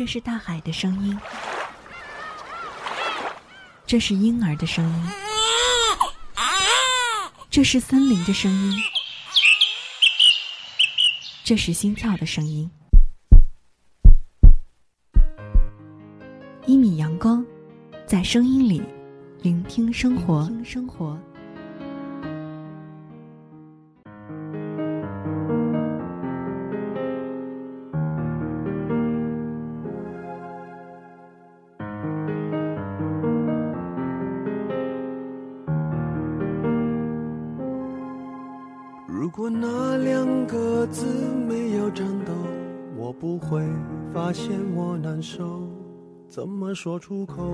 这是大海的声音，这是婴儿的声音，这是森林的声音，这是心跳的声音。一米阳光，在声音里聆听生活。生活。怎么说出口，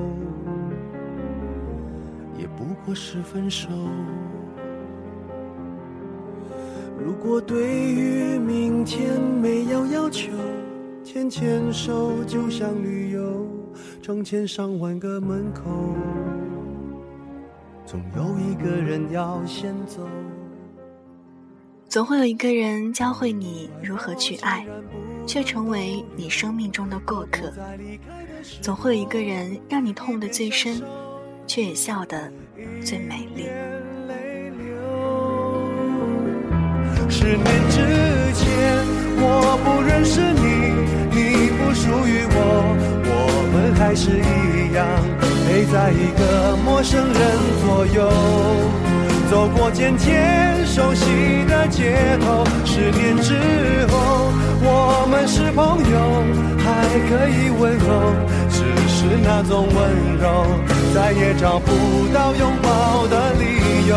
也不过是分手。如果对于明天没有要求，牵牵手就像旅游，成千上万个门口，总有一个人要先走。总会有一个人教会你如何去爱，却成为你生命中的过客。总会有一个人让你痛得最深，却也笑得最美丽。十年之前，我不认识你，你不属于我，我们还是一样陪在一个陌生人左右。走过渐渐熟悉的街头，十年之后，我们是朋友，还可以问候，只是那种温柔，再也找不到拥抱的理由。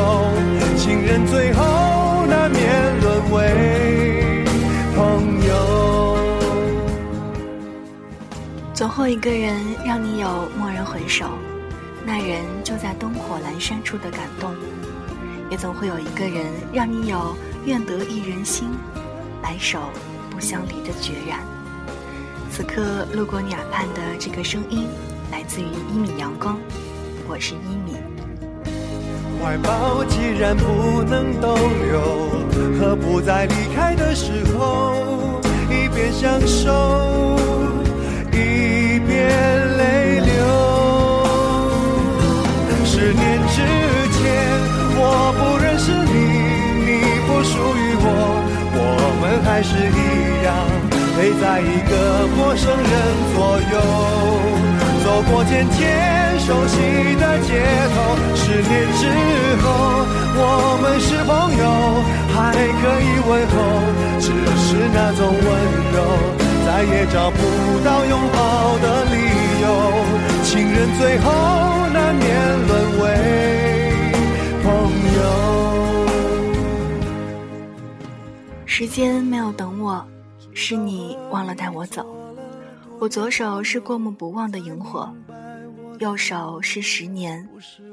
情人最后难免沦为朋友。总会一个人让你有蓦然回首，那人就在灯火阑珊处的感动。也总会有一个人让你有愿得一人心，白首相离的决然。此刻路过你耳畔的这个声音，来自于一米阳光，我是一米。怀抱既然不能逗留，何不在离开的时候，一边享受，一边泪流。十年之前。我不认识你，你不属于我，我们还是一样陪在一个陌生人左右，走过渐渐熟悉的街头。十年之后，我们是朋友，还可以问候，只是那种温柔，再也找不到拥抱的理由。情人最后难免沦为朋友。时间没有等我，是你忘了带我走。我左手是过目不忘的萤火，右手是十年，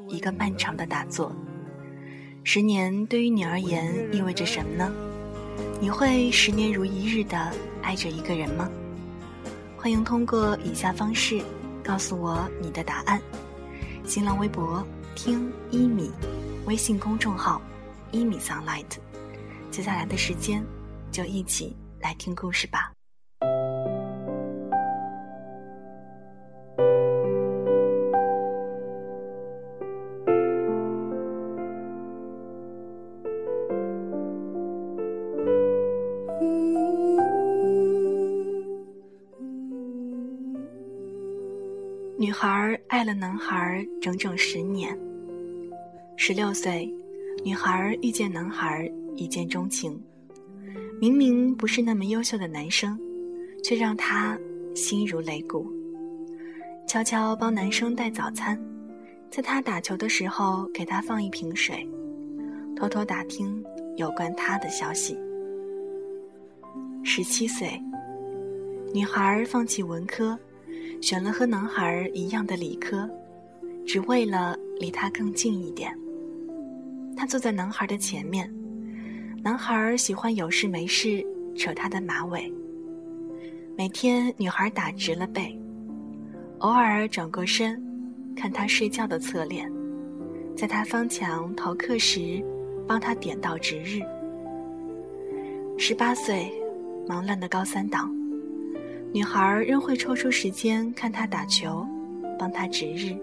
一个漫长的打坐。十年对于你而言意味着什么呢？你会十年如一日的爱着一个人吗？欢迎通过以下方式告诉我你的答案：新浪微博听一米，微信公众号一米 sunlight。接下来的时间。就一起来听故事吧。女孩爱了男孩整整十年。十六岁，女孩遇见男孩，一见钟情。明明不是那么优秀的男生，却让他心如擂鼓。悄悄帮男生带早餐，在他打球的时候给他放一瓶水，偷偷打听有关他的消息。十七岁，女孩放弃文科，选了和男孩一样的理科，只为了离他更近一点。她坐在男孩的前面。男孩喜欢有事没事扯她的马尾。每天，女孩打直了背，偶尔转过身，看他睡觉的侧脸，在他翻墙逃课时，帮他点到值日。十八岁，忙乱的高三党，女孩仍会抽出时间看他打球，帮他值日，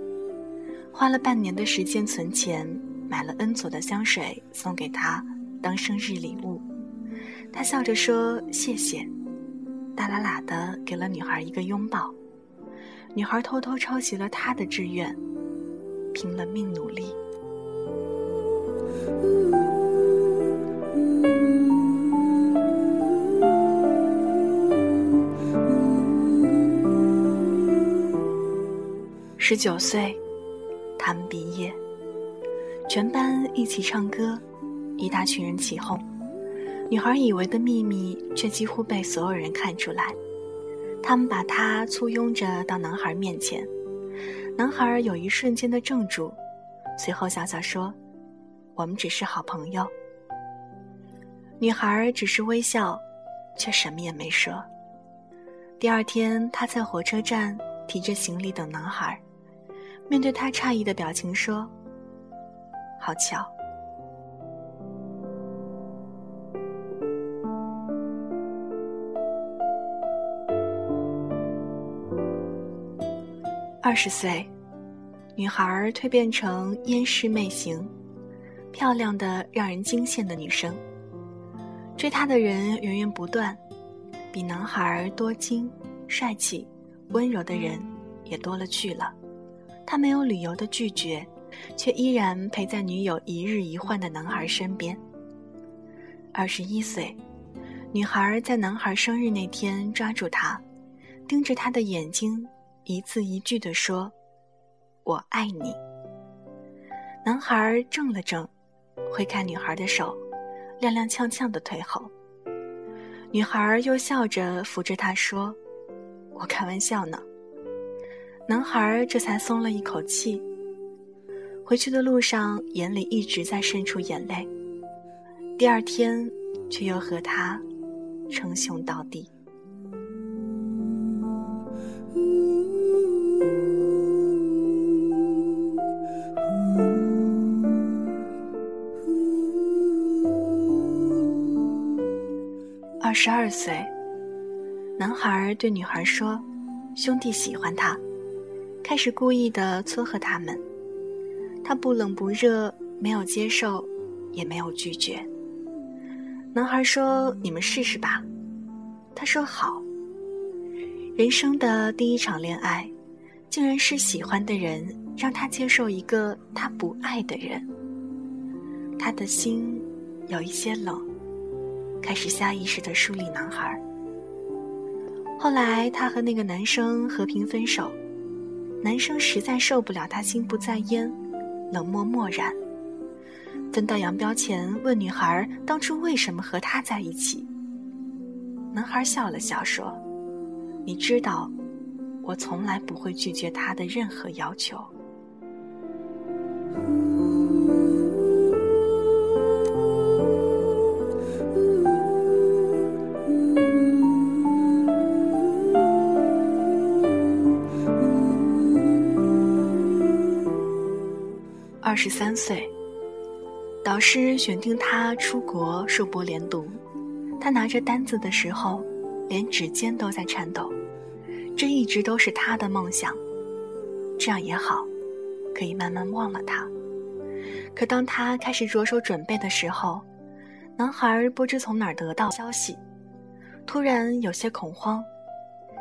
花了半年的时间存钱，买了 N 组的香水送给他当生日礼物。他笑着说谢谢，大喇喇的给了女孩一个拥抱。女孩偷偷抄袭了他的志愿，拼了命努力。十九岁，他们毕业，全班一起唱歌，一大群人起哄。女孩以为的秘密，却几乎被所有人看出来。他们把她簇拥着到男孩面前，男孩有一瞬间的怔住，随后笑笑说：“我们只是好朋友。”女孩只是微笑，却什么也没说。第二天，她在火车站提着行李等男孩。面对他诧异的表情，说：“好巧。”二十岁，女孩蜕变成烟视媚型，漂亮的让人惊羡的女生。追她的人源源不断，比男孩多金、帅气、温柔的人也多了去了。他没有理由的拒绝，却依然陪在女友一日一换的男孩身边。二十一岁，女孩在男孩生日那天抓住他，盯着他的眼睛，一字一句地说：“我爱你。”男孩怔了怔，挥开女孩的手，踉踉跄跄的退后。女孩又笑着扶着他说：“我开玩笑呢。”男孩这才松了一口气。回去的路上，眼里一直在渗出眼泪。第二天，却又和他称兄道弟。十二岁，男孩对女孩说：“兄弟喜欢他。”开始故意的撮合他们，他不冷不热，没有接受，也没有拒绝。男孩说：“你们试试吧。”他说：“好。”人生的第一场恋爱，竟然是喜欢的人让他接受一个他不爱的人。他的心有一些冷，开始下意识的疏离男孩。后来，他和那个男生和平分手。男生实在受不了他心不在焉、冷漠漠然。分道扬镳前，问女孩当初为什么和他在一起。男孩笑了笑说：“你知道，我从来不会拒绝他的任何要求。”二十三岁，导师选定他出国硕博连读。他拿着单子的时候，连指尖都在颤抖。这一直都是他的梦想，这样也好，可以慢慢忘了他。可当他开始着手准备的时候，男孩不知从哪儿得到消息，突然有些恐慌，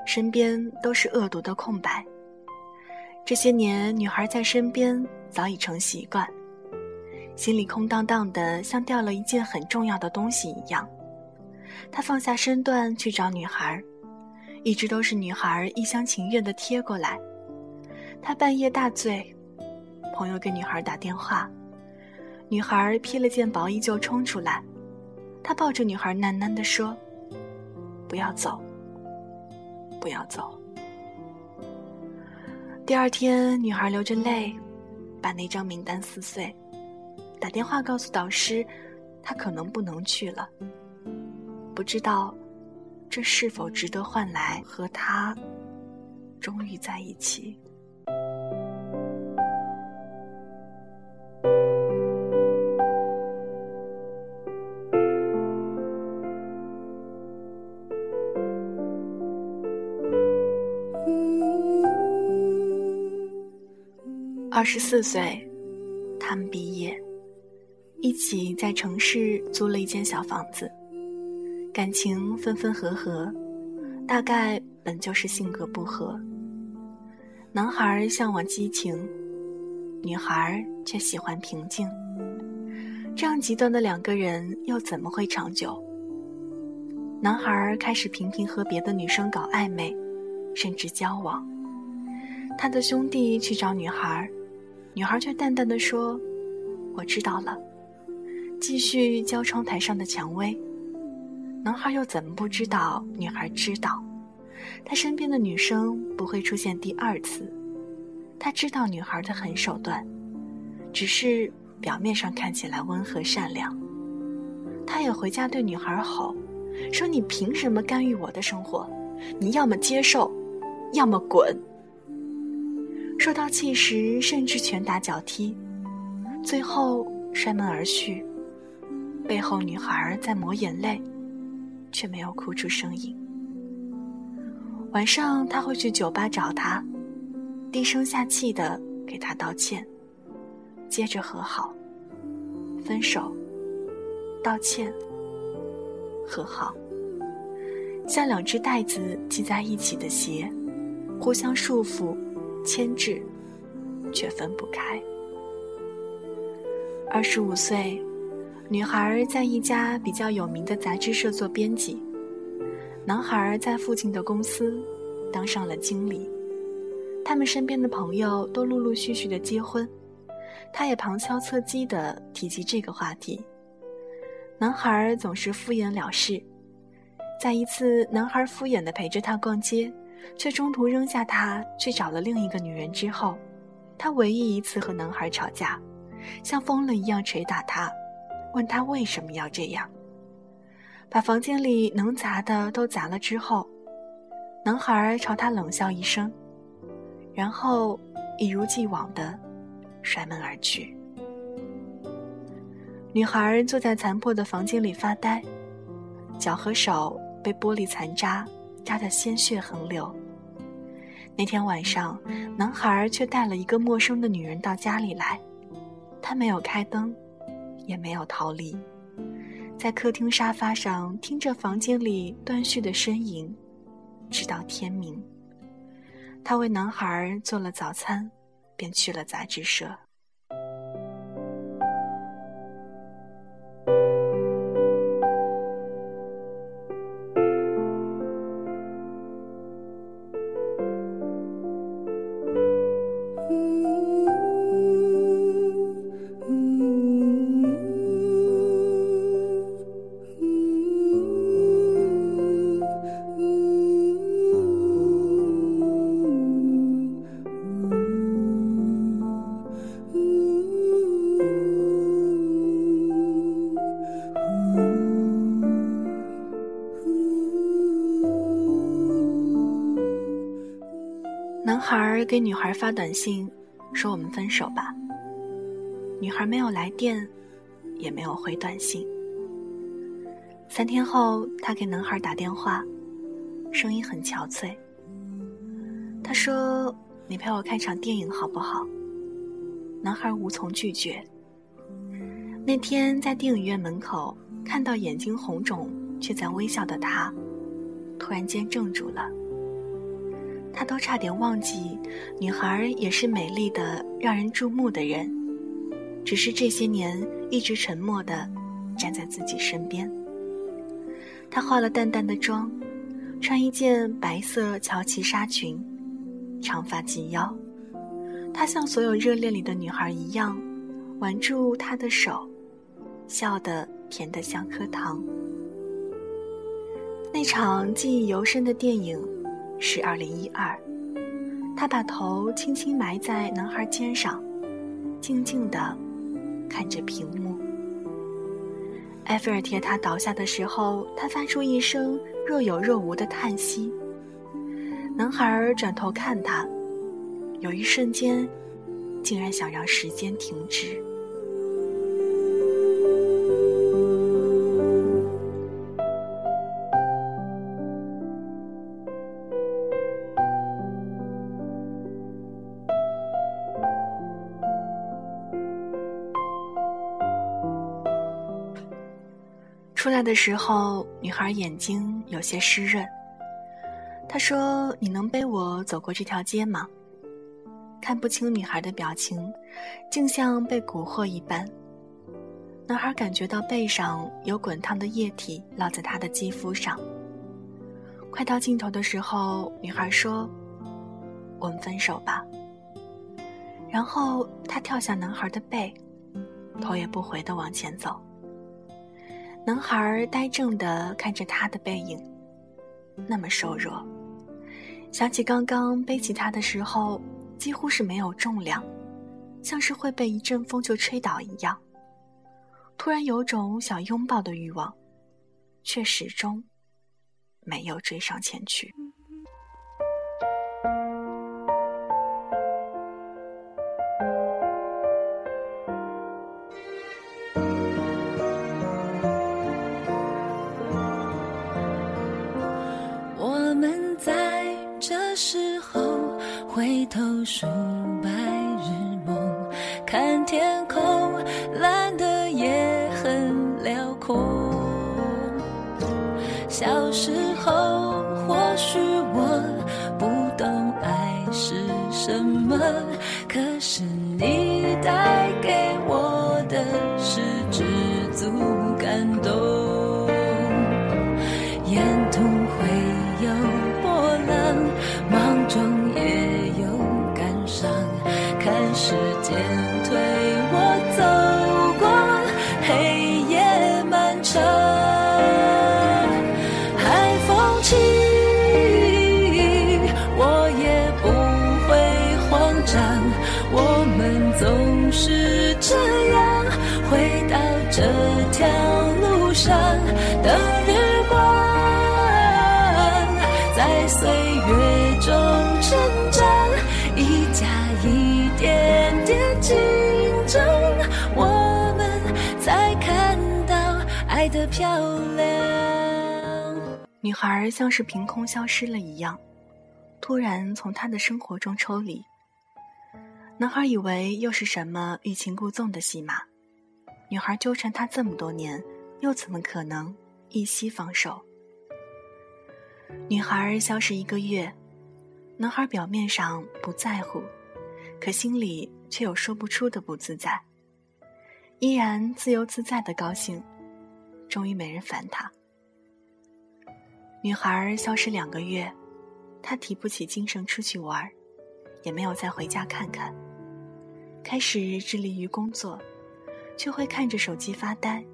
身边都是恶毒的空白。这些年，女孩在身边。早已成习惯，心里空荡荡的，像掉了一件很重要的东西一样。他放下身段去找女孩，一直都是女孩一厢情愿的贴过来。他半夜大醉，朋友给女孩打电话，女孩披了件薄衣就冲出来。他抱着女孩喃喃地说：“不要走，不要走。”第二天，女孩流着泪。把那张名单撕碎，打电话告诉导师，他可能不能去了。不知道，这是否值得换来和他终于在一起？二十四岁，他们毕业，一起在城市租了一间小房子，感情分分合合，大概本就是性格不合。男孩向往激情，女孩却喜欢平静。这样极端的两个人又怎么会长久？男孩开始频频和别的女生搞暧昧，甚至交往。他的兄弟去找女孩。女孩却淡淡的说：“我知道了。”继续浇窗台上的蔷薇。男孩又怎么不知道？女孩知道，他身边的女生不会出现第二次。他知道女孩的狠手段，只是表面上看起来温和善良。他也回家对女孩吼：“说你凭什么干预我的生活？你要么接受，要么滚。”受到气时，甚至拳打脚踢，最后摔门而去。背后女孩在抹眼泪，却没有哭出声音。晚上他会去酒吧找她，低声下气的给她道歉，接着和好，分手，道歉，和好，像两只带子系在一起的鞋，互相束缚。牵制，却分不开。二十五岁，女孩在一家比较有名的杂志社做编辑，男孩在父亲的公司当上了经理。他们身边的朋友都陆陆续续的结婚，他也旁敲侧击的提及这个话题。男孩总是敷衍了事，在一次，男孩敷衍的陪着他逛街。却中途扔下他去找了另一个女人之后，他唯一一次和男孩吵架，像疯了一样捶打他，问他为什么要这样。把房间里能砸的都砸了之后，男孩朝他冷笑一声，然后一如既往的摔门而去。女孩坐在残破的房间里发呆，脚和手被玻璃残渣。扎得鲜血横流。那天晚上，男孩却带了一个陌生的女人到家里来，他没有开灯，也没有逃离，在客厅沙发上听着房间里断续的呻吟，直到天明。他为男孩做了早餐，便去了杂志社。给女孩发短信，说我们分手吧。女孩没有来电，也没有回短信。三天后，他给男孩打电话，声音很憔悴。他说：“你陪我看场电影好不好？”男孩无从拒绝。那天在电影院门口看到眼睛红肿却在微笑的他，突然间怔住了。他都差点忘记，女孩也是美丽的、让人注目的人，只是这些年一直沉默的站在自己身边。她化了淡淡的妆，穿一件白色乔其纱裙，长发及腰。她像所有热恋里的女孩一样，挽住他的手，笑得甜得像颗糖。那场记忆犹深的电影。是二零一二，他把头轻轻埋在男孩肩上，静静地看着屏幕。埃菲尔铁塔倒下的时候，他发出一声若有若无的叹息。男孩转头看他，有一瞬间，竟然想让时间停止。的时候，女孩眼睛有些湿润。他说：“你能背我走过这条街吗？”看不清女孩的表情，竟像被蛊惑一般。男孩感觉到背上有滚烫的液体落在他的肌肤上。快到尽头的时候，女孩说：“我们分手吧。”然后她跳下男孩的背，头也不回地往前走。男孩呆怔地看着他的背影，那么瘦弱。想起刚刚背起他的时候，几乎是没有重量，像是会被一阵风就吹倒一样。突然有种想拥抱的欲望，却始终。没有追上前去。是这样回到这条路上的日光在岁月中成长一加一点点紧张我们才看到爱的漂亮。女孩像是凭空消失了一样突然从他的生活中抽离。男孩以为又是什么欲擒故纵的戏码，女孩纠缠他这么多年，又怎么可能一夕放手？女孩消失一个月，男孩表面上不在乎，可心里却有说不出的不自在，依然自由自在的高兴。终于没人烦他。女孩消失两个月，他提不起精神出去玩儿，也没有再回家看看。开始致力于工作，却会看着手机发呆，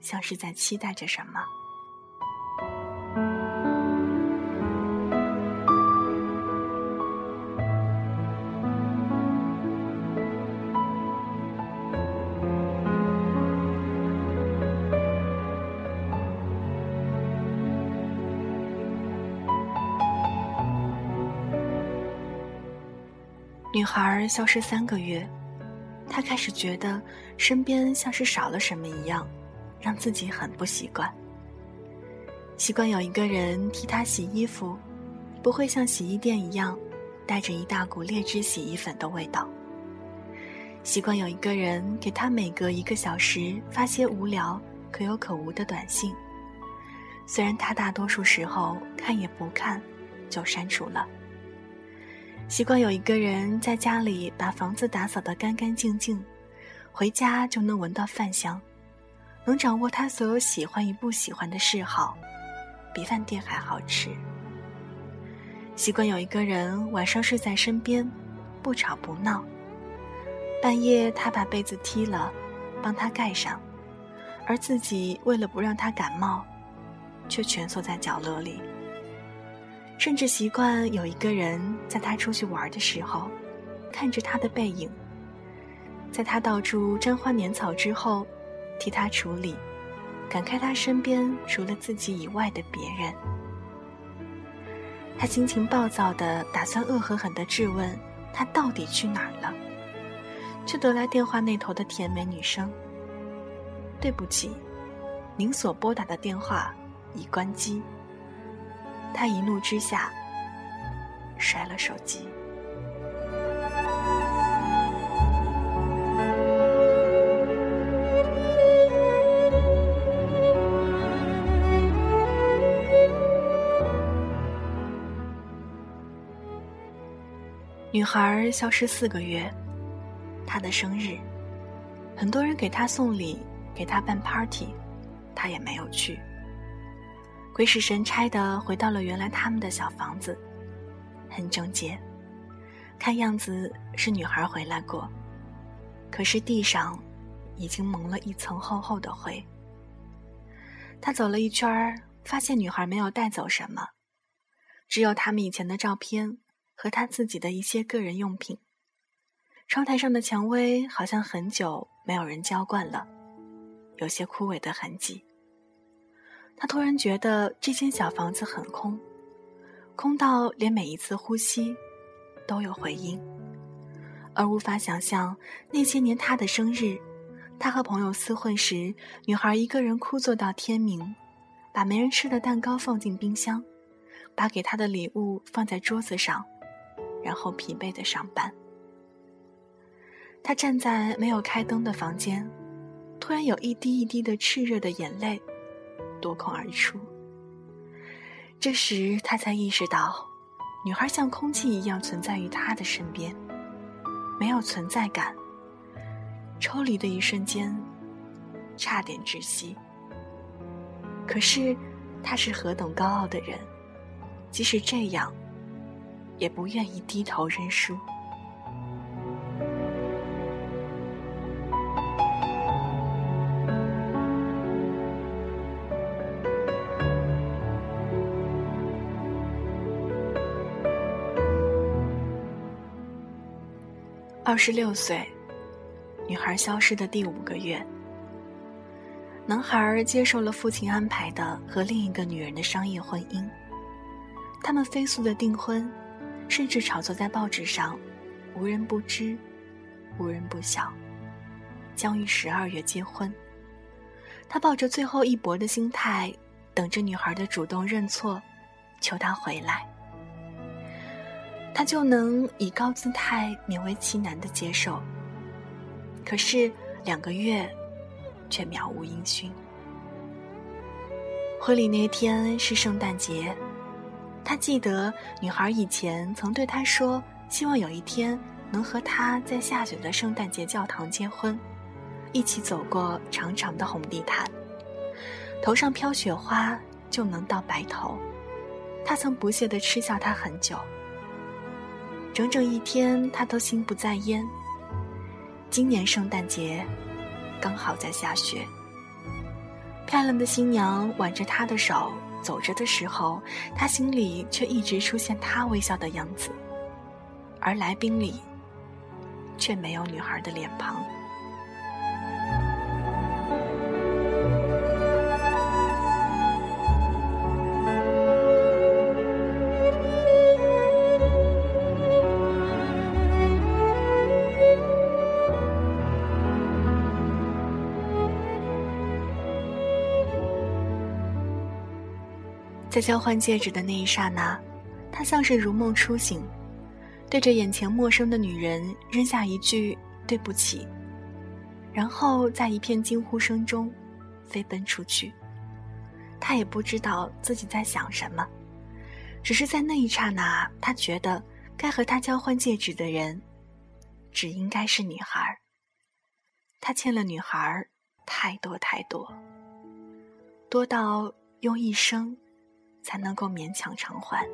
像是在期待着什么。女孩消失三个月，她开始觉得身边像是少了什么一样，让自己很不习惯。习惯有一个人替她洗衣服，不会像洗衣店一样，带着一大股劣质洗衣粉的味道。习惯有一个人给她每隔一个小时发些无聊可有可无的短信，虽然她大多数时候看也不看，就删除了。习惯有一个人在家里把房子打扫得干干净净，回家就能闻到饭香，能掌握他所有喜欢与不喜欢的嗜好，比饭店还好吃。习惯有一个人晚上睡在身边，不吵不闹，半夜他把被子踢了，帮他盖上，而自己为了不让他感冒，却蜷缩在角落里。甚至习惯有一个人在他出去玩的时候，看着他的背影，在他到处沾花粘草之后，替他处理，感慨他身边除了自己以外的别人。他心情暴躁的打算恶狠狠的质问他到底去哪儿了，却得来电话那头的甜美女声：“对不起，您所拨打的电话已关机。”他一怒之下摔了手机。女孩消失四个月，她的生日，很多人给她送礼，给她办 party，她也没有去。鬼使神差的回到了原来他们的小房子，很整洁，看样子是女孩回来过。可是地上已经蒙了一层厚厚的灰。他走了一圈，发现女孩没有带走什么，只有他们以前的照片和他自己的一些个人用品。窗台上的蔷薇好像很久没有人浇灌了，有些枯萎的痕迹。他突然觉得这间小房子很空，空到连每一次呼吸都有回音，而无法想象那些年他的生日，他和朋友厮混时，女孩一个人枯坐到天明，把没人吃的蛋糕放进冰箱，把给他的礼物放在桌子上，然后疲惫的上班。他站在没有开灯的房间，突然有一滴一滴的炽热的眼泪。夺空而出。这时，他才意识到，女孩像空气一样存在于他的身边，没有存在感。抽离的一瞬间，差点窒息。可是，他是何等高傲的人，即使这样，也不愿意低头认输。二十六岁，女孩消失的第五个月，男孩接受了父亲安排的和另一个女人的商业婚姻。他们飞速的订婚，甚至炒作在报纸上，无人不知，无人不晓。将于十二月结婚。他抱着最后一搏的心态，等着女孩的主动认错，求她回来。他就能以高姿态勉为其难的接受。可是两个月，却渺无音讯。婚礼那天是圣诞节，他记得女孩以前曾对他说，希望有一天能和他在下雪的圣诞节教堂结婚，一起走过长长的红地毯，头上飘雪花就能到白头。他曾不屑地嗤笑他很久。整整一天，他都心不在焉。今年圣诞节刚好在下雪。漂亮的新娘挽着他的手走着的时候，他心里却一直出现她微笑的样子，而来宾里却没有女孩的脸庞。在交换戒指的那一刹那，他像是如梦初醒，对着眼前陌生的女人扔下一句“对不起”，然后在一片惊呼声中飞奔出去。他也不知道自己在想什么，只是在那一刹那，他觉得该和他交换戒指的人，只应该是女孩。他欠了女孩太多太多，多到用一生。才能够勉强偿还。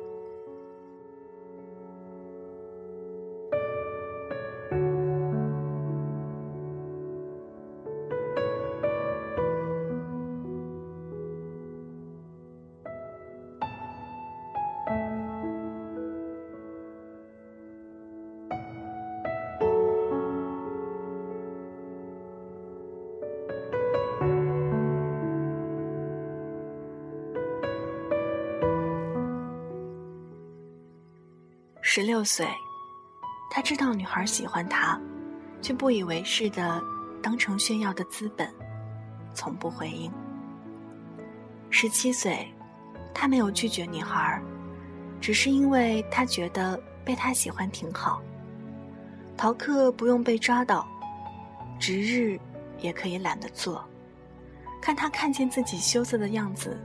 六岁，他知道女孩喜欢他，却不以为是的当成炫耀的资本，从不回应。十七岁，他没有拒绝女孩，只是因为他觉得被他喜欢挺好，逃课不用被抓到，值日也可以懒得做，看他看见自己羞涩的样子，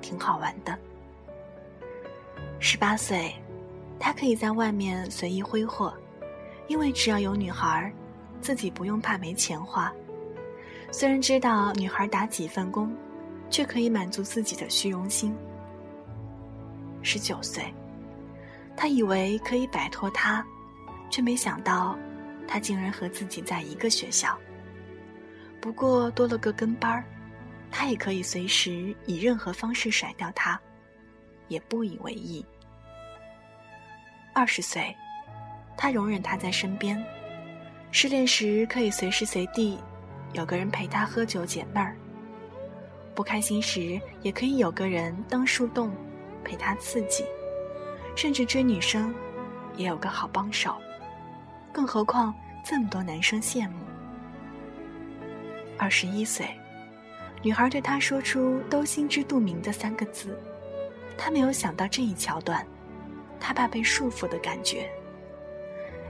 挺好玩的。十八岁。他可以在外面随意挥霍，因为只要有女孩，自己不用怕没钱花。虽然知道女孩打几份工，却可以满足自己的虚荣心。十九岁，他以为可以摆脱她，却没想到，她竟然和自己在一个学校。不过多了个跟班儿，他也可以随时以任何方式甩掉她，也不以为意。二十岁，他容忍她在身边，失恋时可以随时随地有个人陪他喝酒解闷儿；不开心时也可以有个人当树洞陪他刺激，甚至追女生也有个好帮手。更何况这么多男生羡慕。二十一岁，女孩对他说出“都心知肚明”的三个字，他没有想到这一桥段。他怕被束缚的感觉，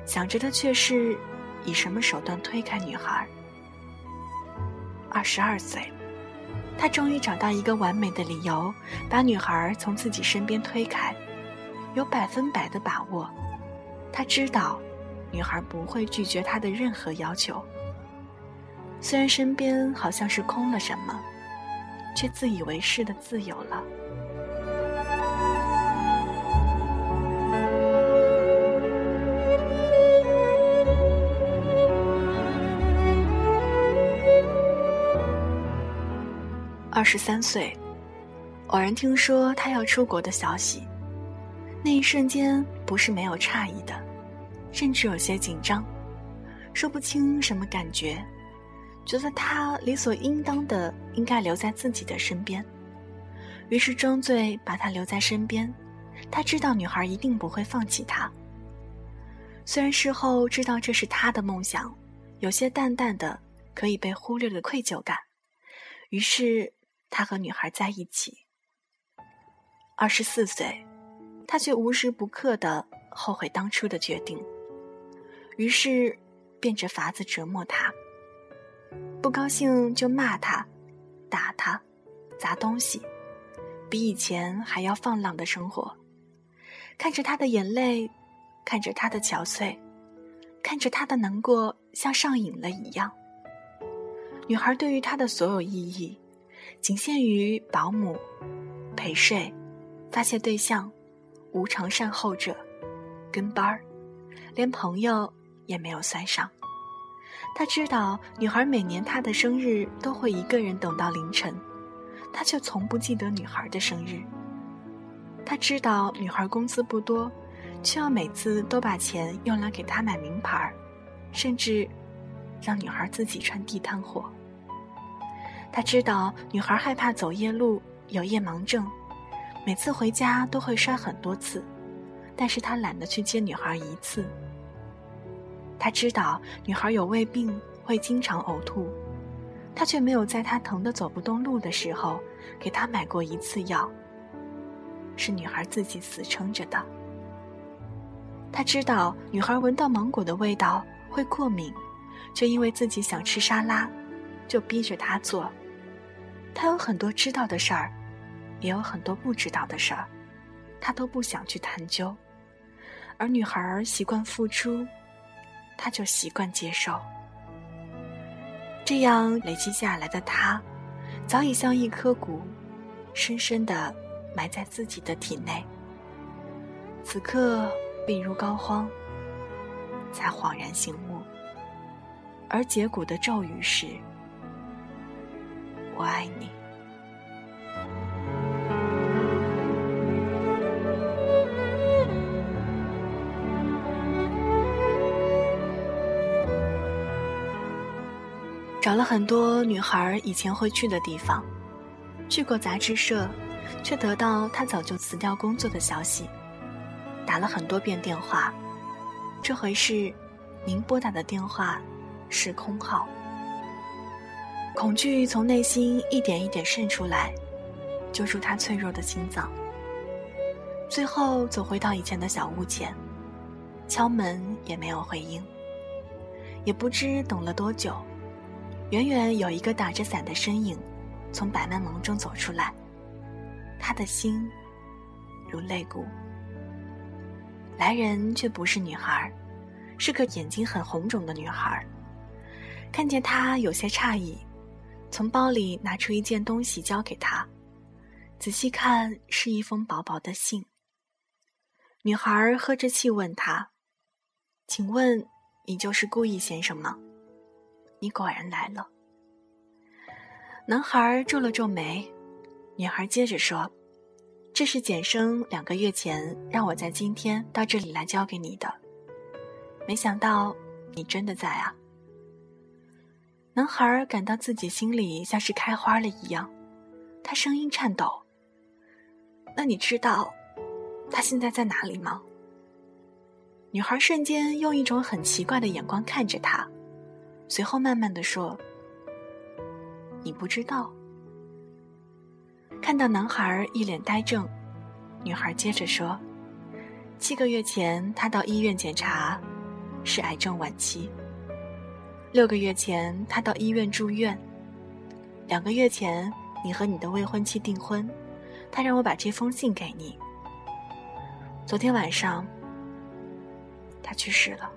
想着的却是以什么手段推开女孩。二十二岁，他终于找到一个完美的理由，把女孩从自己身边推开，有百分百的把握。他知道，女孩不会拒绝他的任何要求。虽然身边好像是空了什么，却自以为是的自由了。二十三岁，偶然听说他要出国的消息，那一瞬间不是没有诧异的，甚至有些紧张，说不清什么感觉，觉得他理所应当的应该留在自己的身边，于是装醉把他留在身边。他知道女孩一定不会放弃他，虽然事后知道这是他的梦想，有些淡淡的可以被忽略的愧疚感，于是。他和女孩在一起。二十四岁，他却无时不刻的后悔当初的决定，于是变着法子折磨他。不高兴就骂他，打他，砸东西，比以前还要放浪的生活。看着他的眼泪，看着他的憔悴，看着他的难过，像上瘾了一样。女孩对于他的所有意义。仅限于保姆、陪睡、发泄对象、无偿善后者、跟班儿，连朋友也没有算上。他知道女孩每年他的生日都会一个人等到凌晨，他却从不记得女孩的生日。他知道女孩工资不多，却要每次都把钱用来给他买名牌，甚至让女孩自己穿地摊货。他知道女孩害怕走夜路，有夜盲症，每次回家都会摔很多次，但是他懒得去接女孩一次。他知道女孩有胃病，会经常呕吐，他却没有在她疼得走不动路的时候给她买过一次药。是女孩自己死撑着的。他知道女孩闻到芒果的味道会过敏，却因为自己想吃沙拉，就逼着她做。他有很多知道的事儿，也有很多不知道的事儿，他都不想去探究。而女孩儿习惯付出，他就习惯接受。这样累积下来的他，早已像一颗骨，深深的埋在自己的体内。此刻病入膏肓，才恍然醒悟。而结骨的咒语是。我爱你。找了很多女孩以前会去的地方，去过杂志社，却得到她早就辞掉工作的消息。打了很多遍电话，这回是您拨打的电话是空号。恐惧从内心一点一点渗出来，揪住他脆弱的心脏。最后走回到以前的小屋前，敲门也没有回应。也不知等了多久，远远有一个打着伞的身影，从百曼蒙中走出来。他的心如肋骨。来。来人却不是女孩，是个眼睛很红肿的女孩。看见他有些诧异，从包里拿出一件东西交给他，仔细看是一封薄薄的信。女孩喝着气问他：“请问你就是顾意先生吗？你果然来了。”男孩皱了皱眉，女孩接着说：“这是简生两个月前让我在今天到这里来交给你的，没想到你真的在啊。”男孩感到自己心里像是开花了一样，他声音颤抖：“那你知道？”他现在在哪里吗？女孩瞬间用一种很奇怪的眼光看着他，随后慢慢的说：“你不知道。”看到男孩一脸呆怔，女孩接着说：“七个月前他到医院检查，是癌症晚期。六个月前他到医院住院。两个月前你和你的未婚妻订婚，他让我把这封信给你。”昨天晚上，他去世了。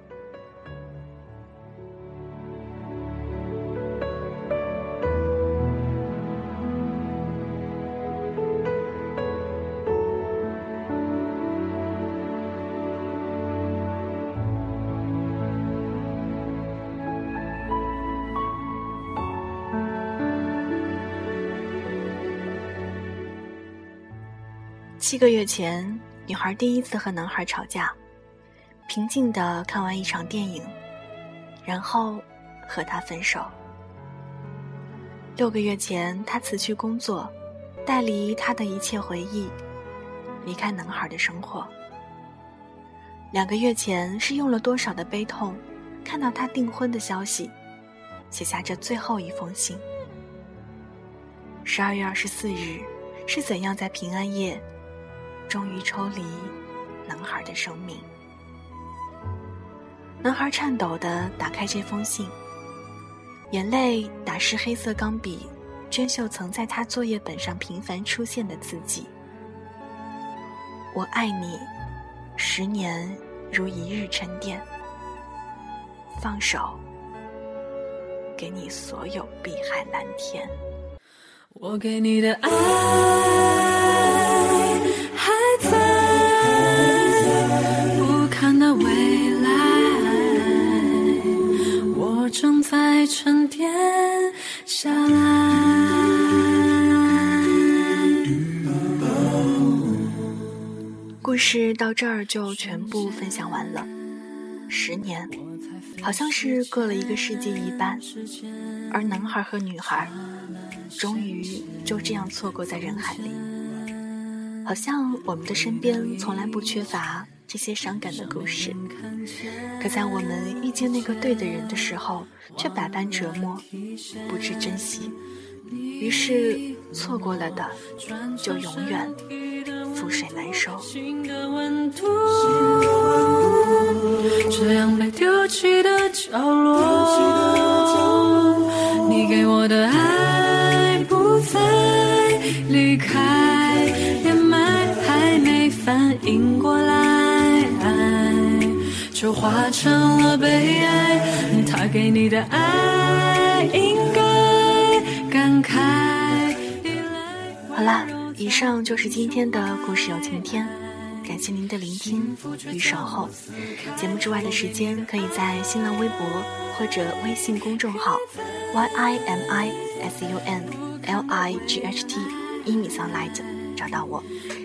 七个月前。女孩第一次和男孩吵架，平静的看完一场电影，然后和他分手。六个月前，他辞去工作，带离他的一切回忆，离开男孩的生活。两个月前，是用了多少的悲痛，看到他订婚的消息，写下这最后一封信。十二月二十四日，是怎样在平安夜？终于抽离男孩的生命。男孩颤抖地打开这封信，眼泪打湿黑色钢笔，娟秀曾在他作业本上频繁出现的字迹：“我爱你，十年如一日沉淀。放手，给你所有碧海蓝天。”我给你的爱。在沉淀下来。故事到这儿就全部分享完了。十年，好像是过了一个世纪一般，而男孩和女孩，终于就这样错过在人海里。好像我们的身边从来不缺乏这些伤感的故事，可在我们遇见那个对的人的时候，却百般折磨，不知珍惜，于是错过了的就永远覆水难收。这样被丢弃的角落，你给我的爱不再离开还没。反应过来，就化成了悲哀。他给你的爱，应该感慨。好啦，以上就是今天的故事有晴天，感谢您的聆听与守候。节目之外的时间，可以在新浪微博或者微信公众号 y i m i s u n l i g h t 一米 sunlight。找到我，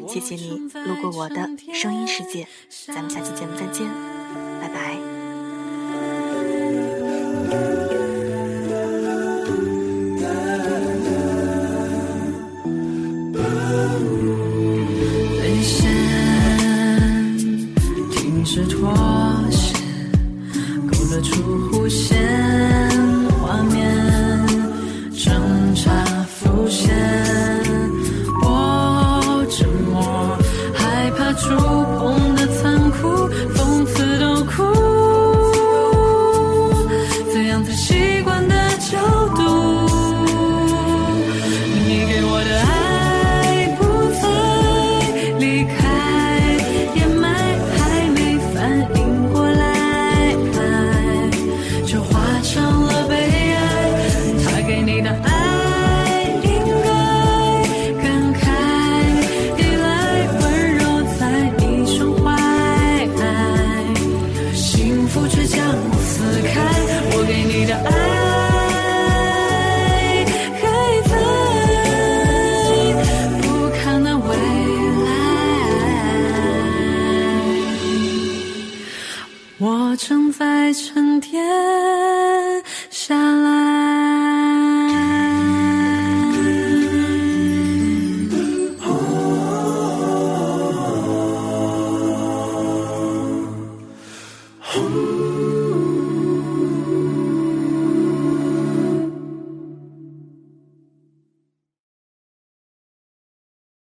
谢谢你路过我的声音世界，咱们下期节目再见，拜拜。